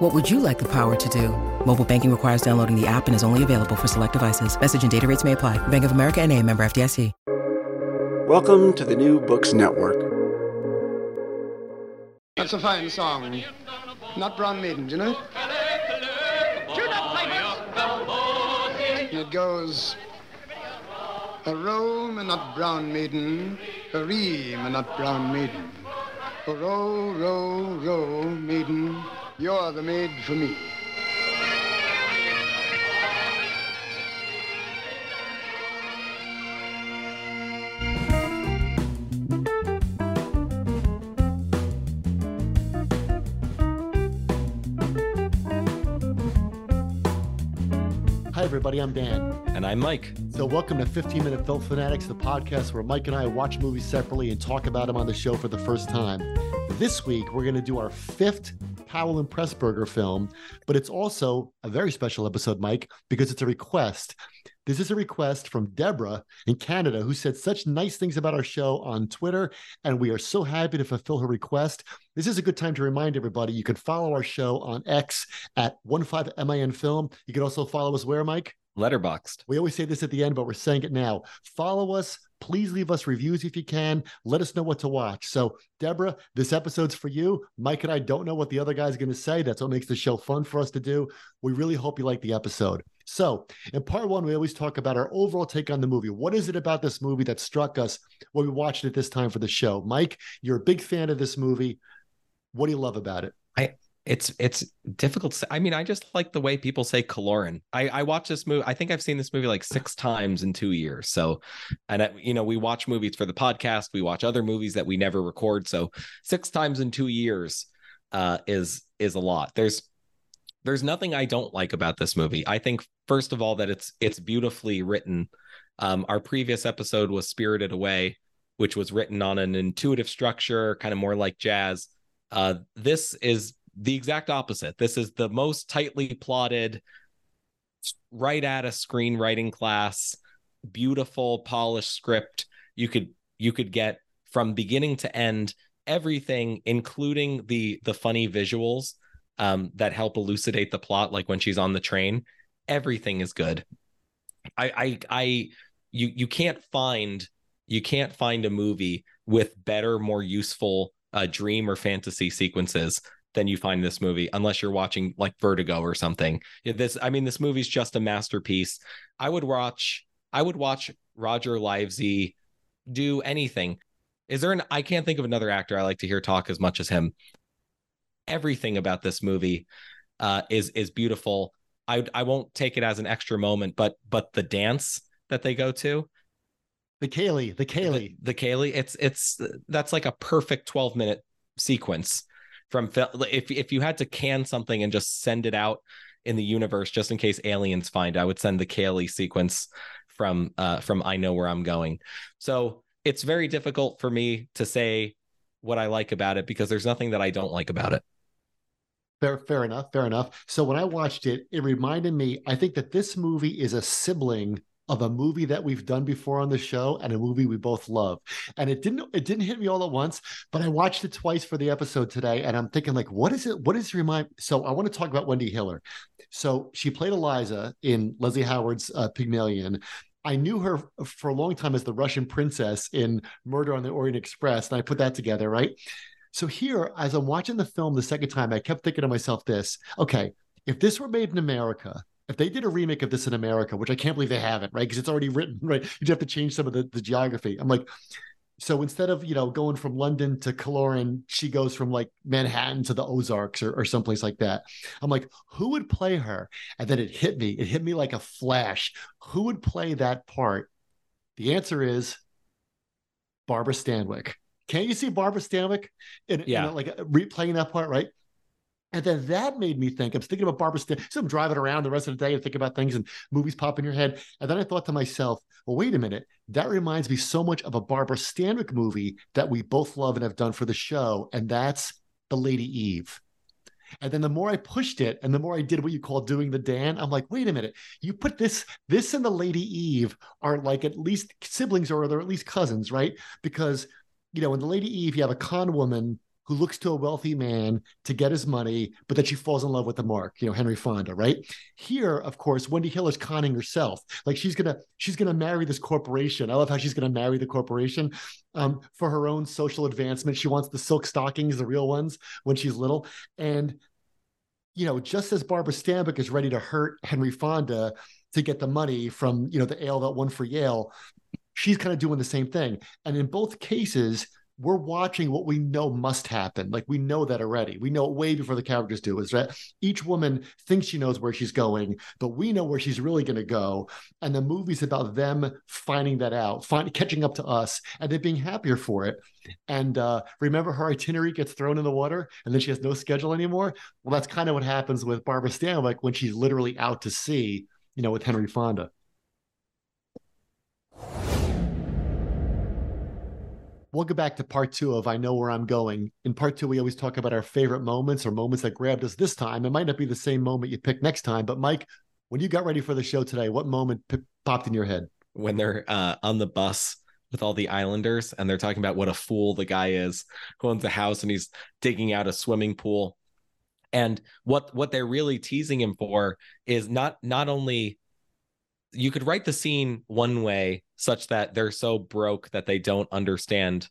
What would you like the power to do? Mobile banking requires downloading the app and is only available for select devices. Message and data rates may apply. Bank of America and a member FDIC. Welcome to the New Books Network. That's a fine song. Not Brown Maiden, do you know it? And it goes, a row, and not brown maiden, a ree, me not brown maiden. A row, row, row, maiden, you're the maid for me. Hi, everybody. I'm Dan. And I'm Mike. So, welcome to 15 Minute Film Fanatics, the podcast where Mike and I watch movies separately and talk about them on the show for the first time. This week, we're going to do our fifth Powell and Pressburger film, but it's also a very special episode, Mike, because it's a request. This is a request from Deborah in Canada, who said such nice things about our show on Twitter, and we are so happy to fulfill her request. This is a good time to remind everybody you can follow our show on X at 15MIN Film. You can also follow us where, Mike? Letterboxd. We always say this at the end, but we're saying it now. Follow us. Please leave us reviews if you can. Let us know what to watch. So, Deborah, this episode's for you. Mike and I don't know what the other guy's going to say. That's what makes the show fun for us to do. We really hope you like the episode. So, in part one, we always talk about our overall take on the movie. What is it about this movie that struck us when we watched it this time for the show? Mike, you're a big fan of this movie. What do you love about it? I it's it's difficult. To, I mean, I just like the way people say Kiloran. I I watch this movie. I think I've seen this movie like six times in two years. So, and I, you know, we watch movies for the podcast. We watch other movies that we never record. So, six times in two years uh, is is a lot. There's there's nothing I don't like about this movie. I think first of all that it's it's beautifully written. Um, our previous episode was Spirited Away, which was written on an intuitive structure, kind of more like jazz. Uh, this is the exact opposite. This is the most tightly plotted, right at a screenwriting class, beautiful, polished script. You could you could get from beginning to end everything, including the the funny visuals um, that help elucidate the plot, like when she's on the train. Everything is good. I I I you you can't find you can't find a movie with better, more useful uh, dream or fantasy sequences than you find this movie unless you're watching like Vertigo or something. This I mean this movie's just a masterpiece. I would watch I would watch Roger Livesey do anything. Is there an I can't think of another actor I like to hear talk as much as him. Everything about this movie uh, is is beautiful. I I won't take it as an extra moment, but but the dance that they go to, The Ceilidh, the Ceilidh. the, the Ceilidh, it's it's that's like a perfect 12 minute sequence from if if you had to can something and just send it out in the universe just in case aliens find I would send the Ceilidh sequence from uh from I know where I'm going. So it's very difficult for me to say what I like about it because there's nothing that I don't like about it. Fair, fair enough. Fair enough. So when I watched it, it reminded me. I think that this movie is a sibling of a movie that we've done before on the show and a movie we both love. And it didn't it didn't hit me all at once, but I watched it twice for the episode today and I'm thinking like what is it what does it remind so I want to talk about Wendy Hiller. So she played Eliza in Leslie Howard's uh, Pygmalion. I knew her for a long time as the Russian princess in Murder on the Orient Express and I put that together, right? So here as I'm watching the film the second time I kept thinking to myself this, okay, if this were made in America, if they did a remake of this in America, which I can't believe they haven't, right? Because it's already written, right? You'd have to change some of the, the geography. I'm like, so instead of you know going from London to Kiloran, she goes from like Manhattan to the Ozarks or, or someplace like that. I'm like, who would play her? And then it hit me. It hit me like a flash. Who would play that part? The answer is Barbara Stanwyck. Can't you see Barbara Stanwyck in, Yeah. in like replaying that part, right? And then that made me think. I'm thinking about Barbara Stanwyck. So I'm driving around the rest of the day and think about things and movies pop in your head. And then I thought to myself, well, wait a minute. That reminds me so much of a Barbara Stanwyck movie that we both love and have done for the show. And that's The Lady Eve. And then the more I pushed it and the more I did what you call doing the Dan, I'm like, wait a minute. You put this, this and the Lady Eve are like at least siblings or they're at least cousins, right? Because, you know, in the Lady Eve, you have a con woman who looks to a wealthy man to get his money, but then she falls in love with the mark, you know, Henry Fonda, right? Here, of course, Wendy Hill is conning herself. Like she's gonna, she's gonna marry this corporation. I love how she's gonna marry the corporation um, for her own social advancement. She wants the silk stockings, the real ones, when she's little. And you know, just as Barbara Stanwyck is ready to hurt Henry Fonda to get the money from, you know, the ale that won for Yale, she's kind of doing the same thing. And in both cases, we're watching what we know must happen. Like we know that already. We know it way before the characters do. Is that each woman thinks she knows where she's going, but we know where she's really going to go. And the movie's about them finding that out, find, catching up to us, and then being happier for it. And uh, remember, her itinerary gets thrown in the water, and then she has no schedule anymore. Well, that's kind of what happens with Barbara Stanwyck when she's literally out to sea. You know, with Henry Fonda. We'll get back to part two of I Know Where I'm Going. In part two, we always talk about our favorite moments or moments that grabbed us this time. It might not be the same moment you pick next time, but Mike, when you got ready for the show today, what moment p- popped in your head? When they're uh, on the bus with all the islanders and they're talking about what a fool the guy is who owns a house and he's digging out a swimming pool. And what what they're really teasing him for is not not only you could write the scene one way such that they're so broke that they don't understand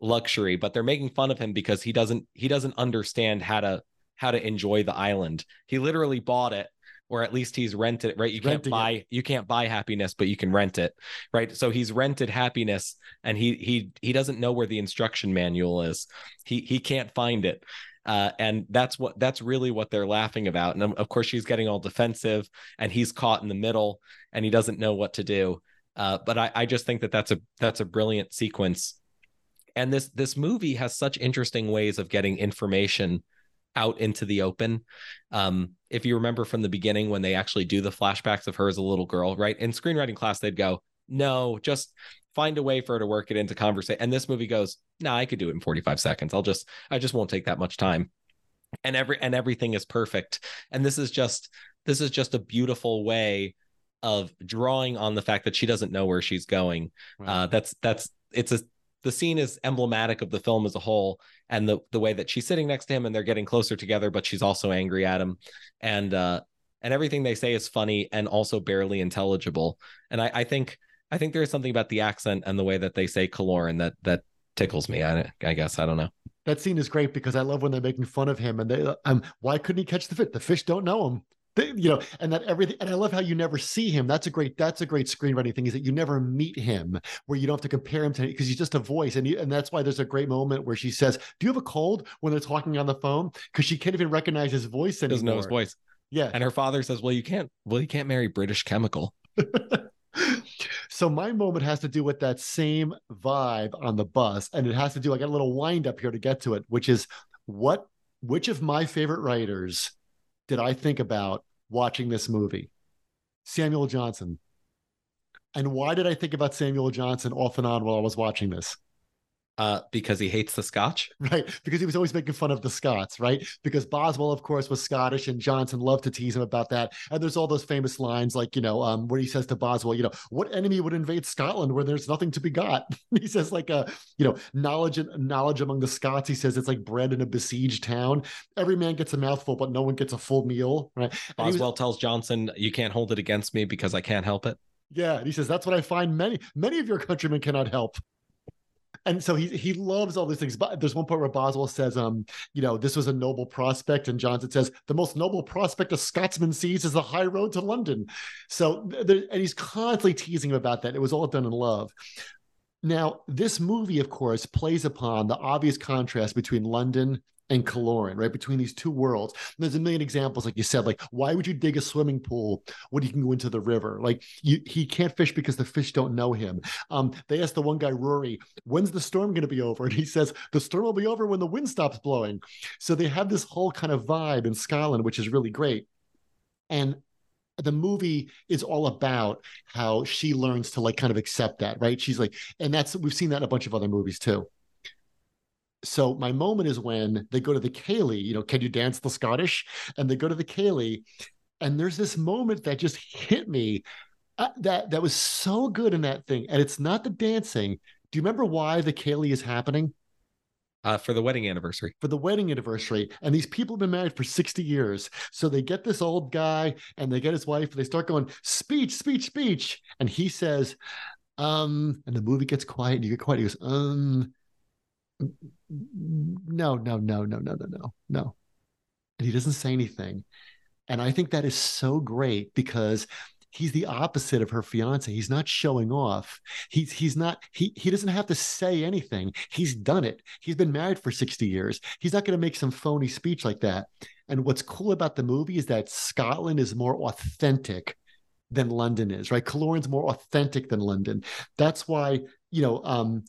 luxury but they're making fun of him because he doesn't he doesn't understand how to how to enjoy the island. He literally bought it or at least he's rented it right? You can't buy it. you can't buy happiness but you can rent it right? So he's rented happiness and he he he doesn't know where the instruction manual is. He he can't find it uh, and that's what that's really what they're laughing about. And of course, she's getting all defensive, and he's caught in the middle, and he doesn't know what to do. Uh, but I, I just think that that's a that's a brilliant sequence, and this this movie has such interesting ways of getting information out into the open. Um, if you remember from the beginning when they actually do the flashbacks of her as a little girl, right? In screenwriting class, they'd go, no, just find a way for her to work it into conversation. And this movie goes, no, nah, I could do it in 45 seconds. I'll just, I just won't take that much time. And every, and everything is perfect. And this is just, this is just a beautiful way of drawing on the fact that she doesn't know where she's going. Right. Uh, that's, that's, it's a, the scene is emblematic of the film as a whole and the, the way that she's sitting next to him and they're getting closer together, but she's also angry at him. And, uh, and everything they say is funny and also barely intelligible. And I, I think, I think there is something about the accent and the way that they say Kiloran that that tickles me. I, I guess I don't know. That scene is great because I love when they're making fun of him and they um why couldn't he catch the fish? The fish don't know him. They, you know, and that everything, and I love how you never see him. That's a great, that's a great screenwriting thing is that you never meet him, where you don't have to compare him to because he's just a voice, and you, and that's why there's a great moment where she says, "Do you have a cold?" when they're talking on the phone because she can't even recognize his voice anymore. Doesn't know his voice. Yeah, and her father says, "Well, you can't, well, you can't marry British Chemical." so my moment has to do with that same vibe on the bus and it has to do i got a little wind up here to get to it which is what which of my favorite writers did i think about watching this movie? Samuel johnson. And why did i think about samuel johnson off and on while i was watching this uh, because he hates the Scotch, right? Because he was always making fun of the Scots, right? Because Boswell, of course, was Scottish, and Johnson loved to tease him about that. And there's all those famous lines, like you know, um, where he says to Boswell, you know, what enemy would invade Scotland where there's nothing to be got? he says, like, uh, you know, knowledge and knowledge among the Scots. He says it's like bread in a besieged town. Every man gets a mouthful, but no one gets a full meal, right? And Boswell was, tells Johnson, "You can't hold it against me because I can't help it." Yeah, and he says that's what I find many many of your countrymen cannot help and so he he loves all these things. But there's one point where Boswell says, um, you know, this was a noble prospect, and Johnson says the most noble prospect a Scotsman sees is the high road to London. So there, and he's constantly teasing him about that. It was all done in love. Now, this movie, of course, plays upon the obvious contrast between London and Kiloran, right? Between these two worlds. And there's a million examples, like you said, like why would you dig a swimming pool when you can go into the river? Like you, he can't fish because the fish don't know him. Um, they asked the one guy, Rory, when's the storm going to be over? And he says, the storm will be over when the wind stops blowing. So they have this whole kind of vibe in Scotland, which is really great. And the movie is all about how she learns to like kind of accept that, right? She's like, and that's we've seen that in a bunch of other movies too. So my moment is when they go to the Ceilidh, you know, can you dance the Scottish? And they go to the Ceilidh, and there's this moment that just hit me uh, that that was so good in that thing. And it's not the dancing. Do you remember why the Ceilidh is happening? Uh, for the wedding anniversary. For the wedding anniversary. And these people have been married for 60 years. So they get this old guy and they get his wife and they start going, speech, speech, speech. And he says, um, and the movie gets quiet and you get quiet. He goes, um, no, no, no, no, no, no, no, no. And he doesn't say anything. And I think that is so great because he's the opposite of her fiance. He's not showing off. He's he's not he he doesn't have to say anything. He's done it. He's been married for 60 years. He's not going to make some phony speech like that. And what's cool about the movie is that Scotland is more authentic than London is, right? Kiloran's more authentic than London. That's why, you know, um,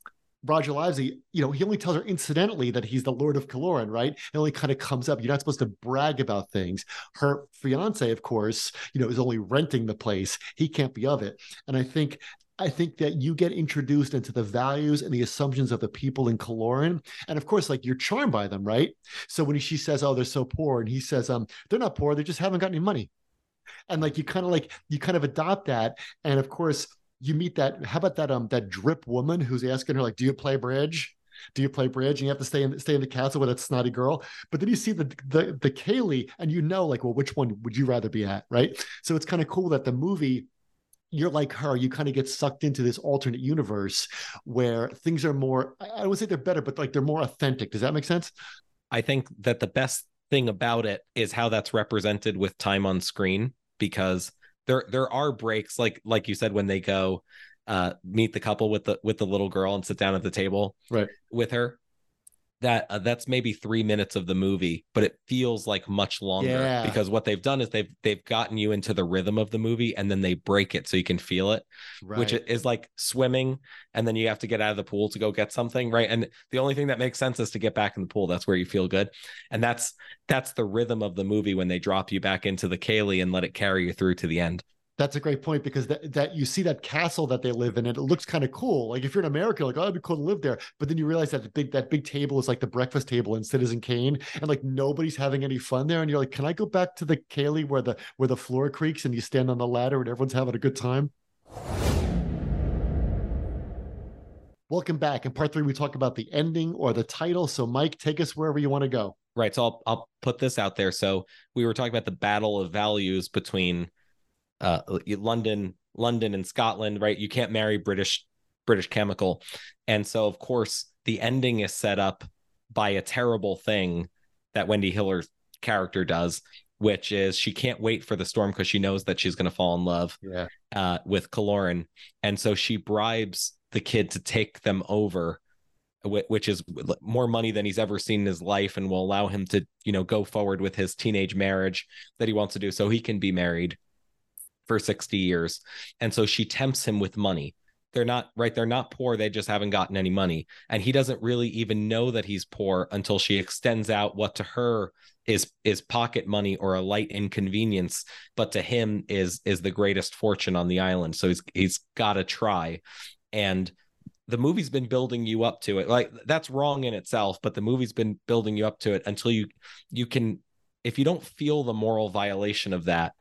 Roger Livesey, you know, he only tells her incidentally that he's the Lord of Kiloran, right? It only kind of comes up. You're not supposed to brag about things. Her fiance, of course, you know, is only renting the place. He can't be of it. And I think I think that you get introduced into the values and the assumptions of the people in Kiloran. And of course, like you're charmed by them, right? So when she says, Oh, they're so poor, and he says, um, they're not poor, they just haven't got any money. And like you kind of like you kind of adopt that. And of course, you meet that how about that um that drip woman who's asking her like do you play bridge? Do you play bridge? And you have to stay in stay in the castle with that snotty girl. But then you see the the the ceilidh and you know like well which one would you rather be at right? So it's kind of cool that the movie you're like her you kind of get sucked into this alternate universe where things are more i would say they're better but like they're more authentic. Does that make sense? I think that the best thing about it is how that's represented with time on screen because there there are breaks like like you said when they go uh meet the couple with the with the little girl and sit down at the table right. with her that uh, that's maybe three minutes of the movie but it feels like much longer Yeah. because what they've done is they've they've gotten you into the rhythm of the movie and then they break it so you can feel it right. which is like swimming and then you have to get out of the pool to go get something right? And the only thing that makes sense is to get back in the pool. That's where you feel good. And that's that's the rhythm of the movie when they drop you back into the Ceilidh and let it carry you through to the end That's a great point because that, that you see that castle that they live in, and it looks kind of cool. Like if you're in America, like oh, it'd be cool to live there. But then you realize that the big that big table is like the breakfast table in Citizen Kane, and like nobody's having any fun there. And you're like, can I go back to the Ceilidh where the where the floor creaks and you stand on the ladder and everyone's having a good time? Welcome back. In part three, we talk about the ending or the title. So, Mike, take us wherever you want to go. Right. So I'll I'll put this out there. So we were talking about the battle of values between uh London, London and Scotland, right? You can't marry British British chemical. And so of course the ending is set up by a terrible thing that Wendy Hiller's character does, which is she can't wait for the storm because she knows that she's going to fall in love Yeah. uh, with Kiloran, and so she bribes the kid to take them over, which is more money than he's ever seen in his life, and will allow him to, you know, go forward with his teenage marriage that he wants to do, so he can be married for sixty years. And so she tempts him with money. They're not right. They're not poor. They just haven't gotten any money, and he doesn't really even know that he's poor until she extends out what to her is is pocket money or a light inconvenience but to him is is the greatest fortune on the island so he's he's got to try and the movie's been building you up to it like that's wrong in itself but the movie's been building you up to it until you you can if you don't feel the moral violation of that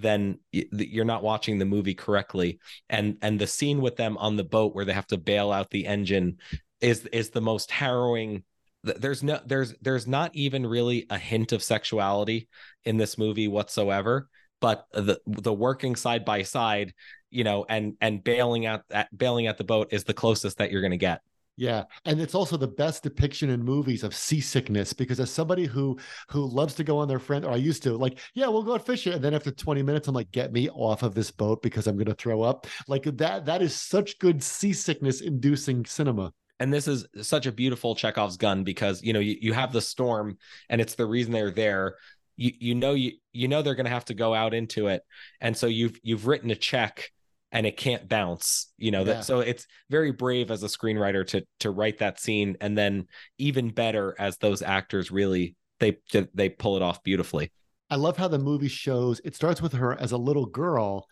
then you're not watching the movie correctly. And and the scene with them on the boat where they have to bail out the engine is is the most harrowing. There's no there's there's not even really a hint of sexuality in this movie whatsoever but the the working side by side you know and and bailing out bailing at the boat is the closest that you're going to get Yeah, and it's also the best depiction in movies of seasickness because as somebody who who loves to go on their friend or I used to like, yeah, we'll go out fishing, and then after 20 minutes, I'm like, get me off of this boat because I'm going to throw up. Like that that is such good seasickness inducing cinema. and this is such a beautiful Chekhov's gun because you know you, you have the storm and it's the reason they're there. You you know you you know they're going to have to go out into it, and so you've you've written a check and it can't bounce. You know Yeah. that so it's very brave as a screenwriter to to write that scene, and then even better as those actors really they they pull it off beautifully. I love how the movie shows it starts with her as a little girl,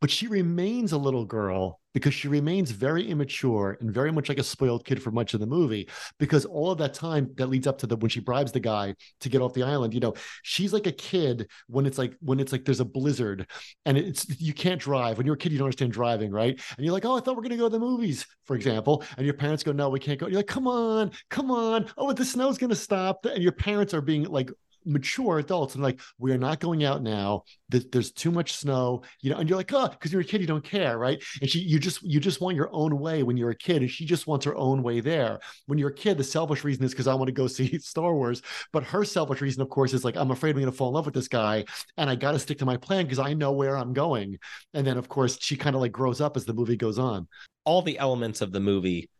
but she remains a little girl because she remains very immature and very much like a spoiled kid for much of the movie. Because all of that time that leads up to the when she bribes the guy to get off the island, you know, she's like a kid when it's like when it's like there's a blizzard and it's you can't drive. When you're a kid, you don't understand driving, right? And you're like, oh, I thought we are gonna go to the movies, for example. And your parents go, no, we can't go. You're like, come on, come on. Oh, the snow's gonna stop. And your parents are being like mature adults and like we are not going out now. Th- there's too much snow you know and you're like oh because you're a kid you don't care right? And she you just you just want your own way when you're a kid and she just wants her own way there. When you're a kid the selfish reason is because i want to go see star wars but her selfish reason of course is like i'm afraid i'm going to fall in love with this guy and i got to stick to my plan because i know where i'm going. And then of course she kind of like grows up as the movie goes on. All the elements of the movie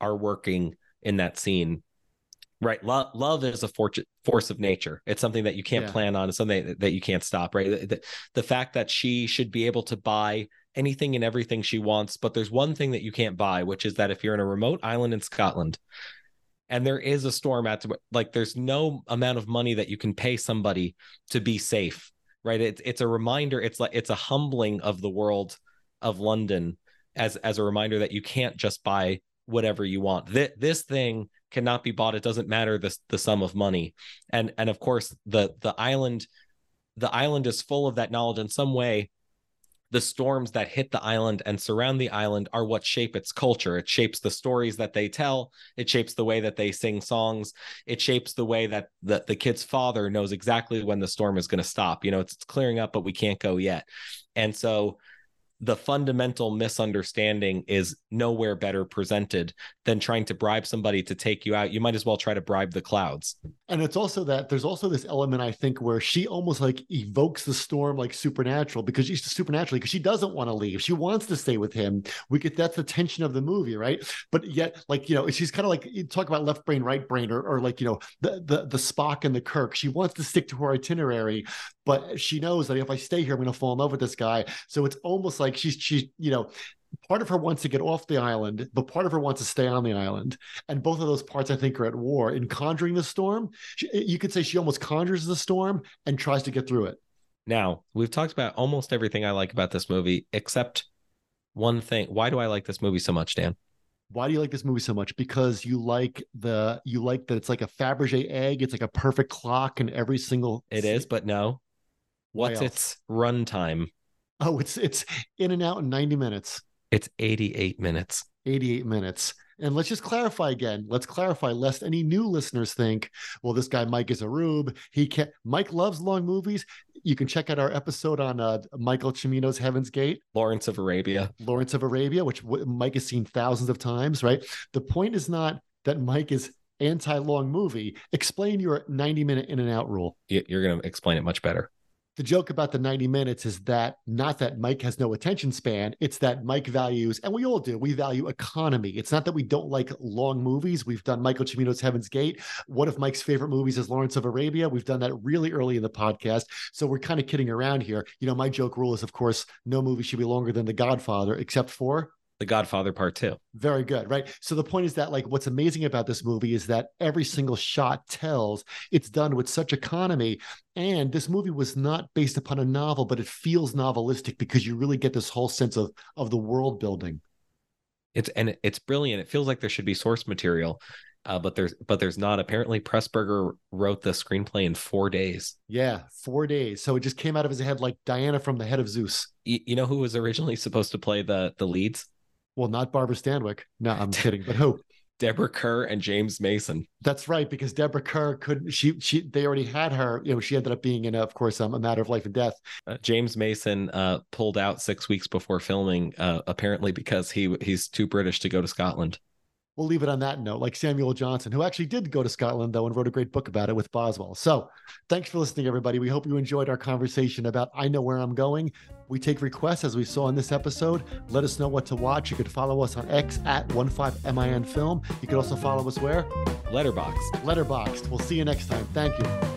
are working in that scene right. Love love is a force force of nature. It's something that you can't Yeah. plan on. It's something that, that you can't stop right? The, the, the fact that she should be able to buy anything and everything she wants but there's one thing that you can't buy which is that if you're in a remote island in scotland and there is a storm at like there's no amount of money that you can pay somebody to be safe right? It's it's a reminder it's like it's a humbling of the world of london as as a reminder that you can't just buy whatever you want. Th- this thing cannot be bought. It doesn't matter the the sum of money. And and of course the the island the island is full of that knowledge. In some way the storms that hit the island and surround the island are what shape its culture. It shapes the stories that they tell. It shapes the way that they sing songs. It shapes the way that the, the kid's father knows exactly when the storm is going to stop. You know it's, it's clearing up but we can't go yet. And so the fundamental misunderstanding is nowhere better presented than trying to bribe somebody to take you out. You might as well try to bribe the clouds. And it's also that there's also this element i think where she almost like evokes the storm like supernatural because she's supernaturally because she doesn't want to leave. She wants to stay with him. We get that's the tension of the movie right? But yet like you know she's kind of like you talk about left brain right brain or, or like you know the, the the spock and the kirk. She wants to stick to her itinerary but she knows that if i stay here i'm going to fall in love with this guy. So it's almost like she's she you know part of her wants to get off the island, but part of her wants to stay on the island. And both of those parts, I think, are at war. In conjuring the storm, she, you could say she almost conjures the storm and tries to get through it. Now, we've talked about almost everything I like about this movie, except one thing. Why do I like this movie so much, Dan? Why do you like this movie so much? Because you like the you like that it's like a Fabergé egg. It's like a perfect clock in every single. It is, but no. What's its runtime? Oh, it's it's in and out in ninety minutes. It's 88 minutes. 88 minutes. And let's just clarify again. Let's clarify, lest any new listeners think, well, this guy Mike is a rube. He can't. Mike loves long movies. You can check out our episode on uh, Michael Cimino's Heaven's Gate, Lawrence of Arabia. Lawrence of Arabia, which Mike has seen thousands of times. Right. The point is not that Mike is anti-long movie. Explain your 90-minute in and out rule. You're going to explain it much better. The joke about the 90 minutes is that not that Mike has no attention span, it's that Mike values, and we all do, we value economy. It's not that we don't like long movies. We've done Michael Cimino's Heaven's Gate. One of Mike's favorite movies is Lawrence of Arabia. We've done that really early in the podcast. So we're kind of kidding around here. You know, my joke rule is, of course, no movie should be longer than The Godfather, except for The Godfather Part 2. very good, right? So the point is that like what's amazing about this movie is that every single shot tells it's done with such economy. And this movie was not based upon a novel, but it feels novelistic because you really get this whole sense of of the world building. It's and it's brilliant. It feels like there should be source material, uh, but there's but there's not. Apparently, Pressburger wrote the screenplay in four days. Yeah, four days. So it just came out of his head like Diana from the head of Zeus. You, you know who was originally supposed to play the the leads? Well, not Barbara Stanwyck. No, I'm kidding. But who? Deborah Kerr and James Mason. That's right, because Deborah Kerr couldn't. she she they already had her. You know, she ended up being in, of course, um, a matter of life and death. Uh, James Mason uh, pulled out six weeks before filming, uh, apparently because he he's too British to go to Scotland. we'll leave it on that note, like Samuel Johnson, who actually did go to Scotland, though, and wrote a great book about it with Boswell. So thanks for listening, everybody. We hope you enjoyed our conversation about I Know Where I'm Going. We take requests as we saw in this episode. Let us know what to watch. You could follow us on X at 15MIN Film. You could also follow us where? Letterboxd. Letterboxd. We'll see you next time. Thank you.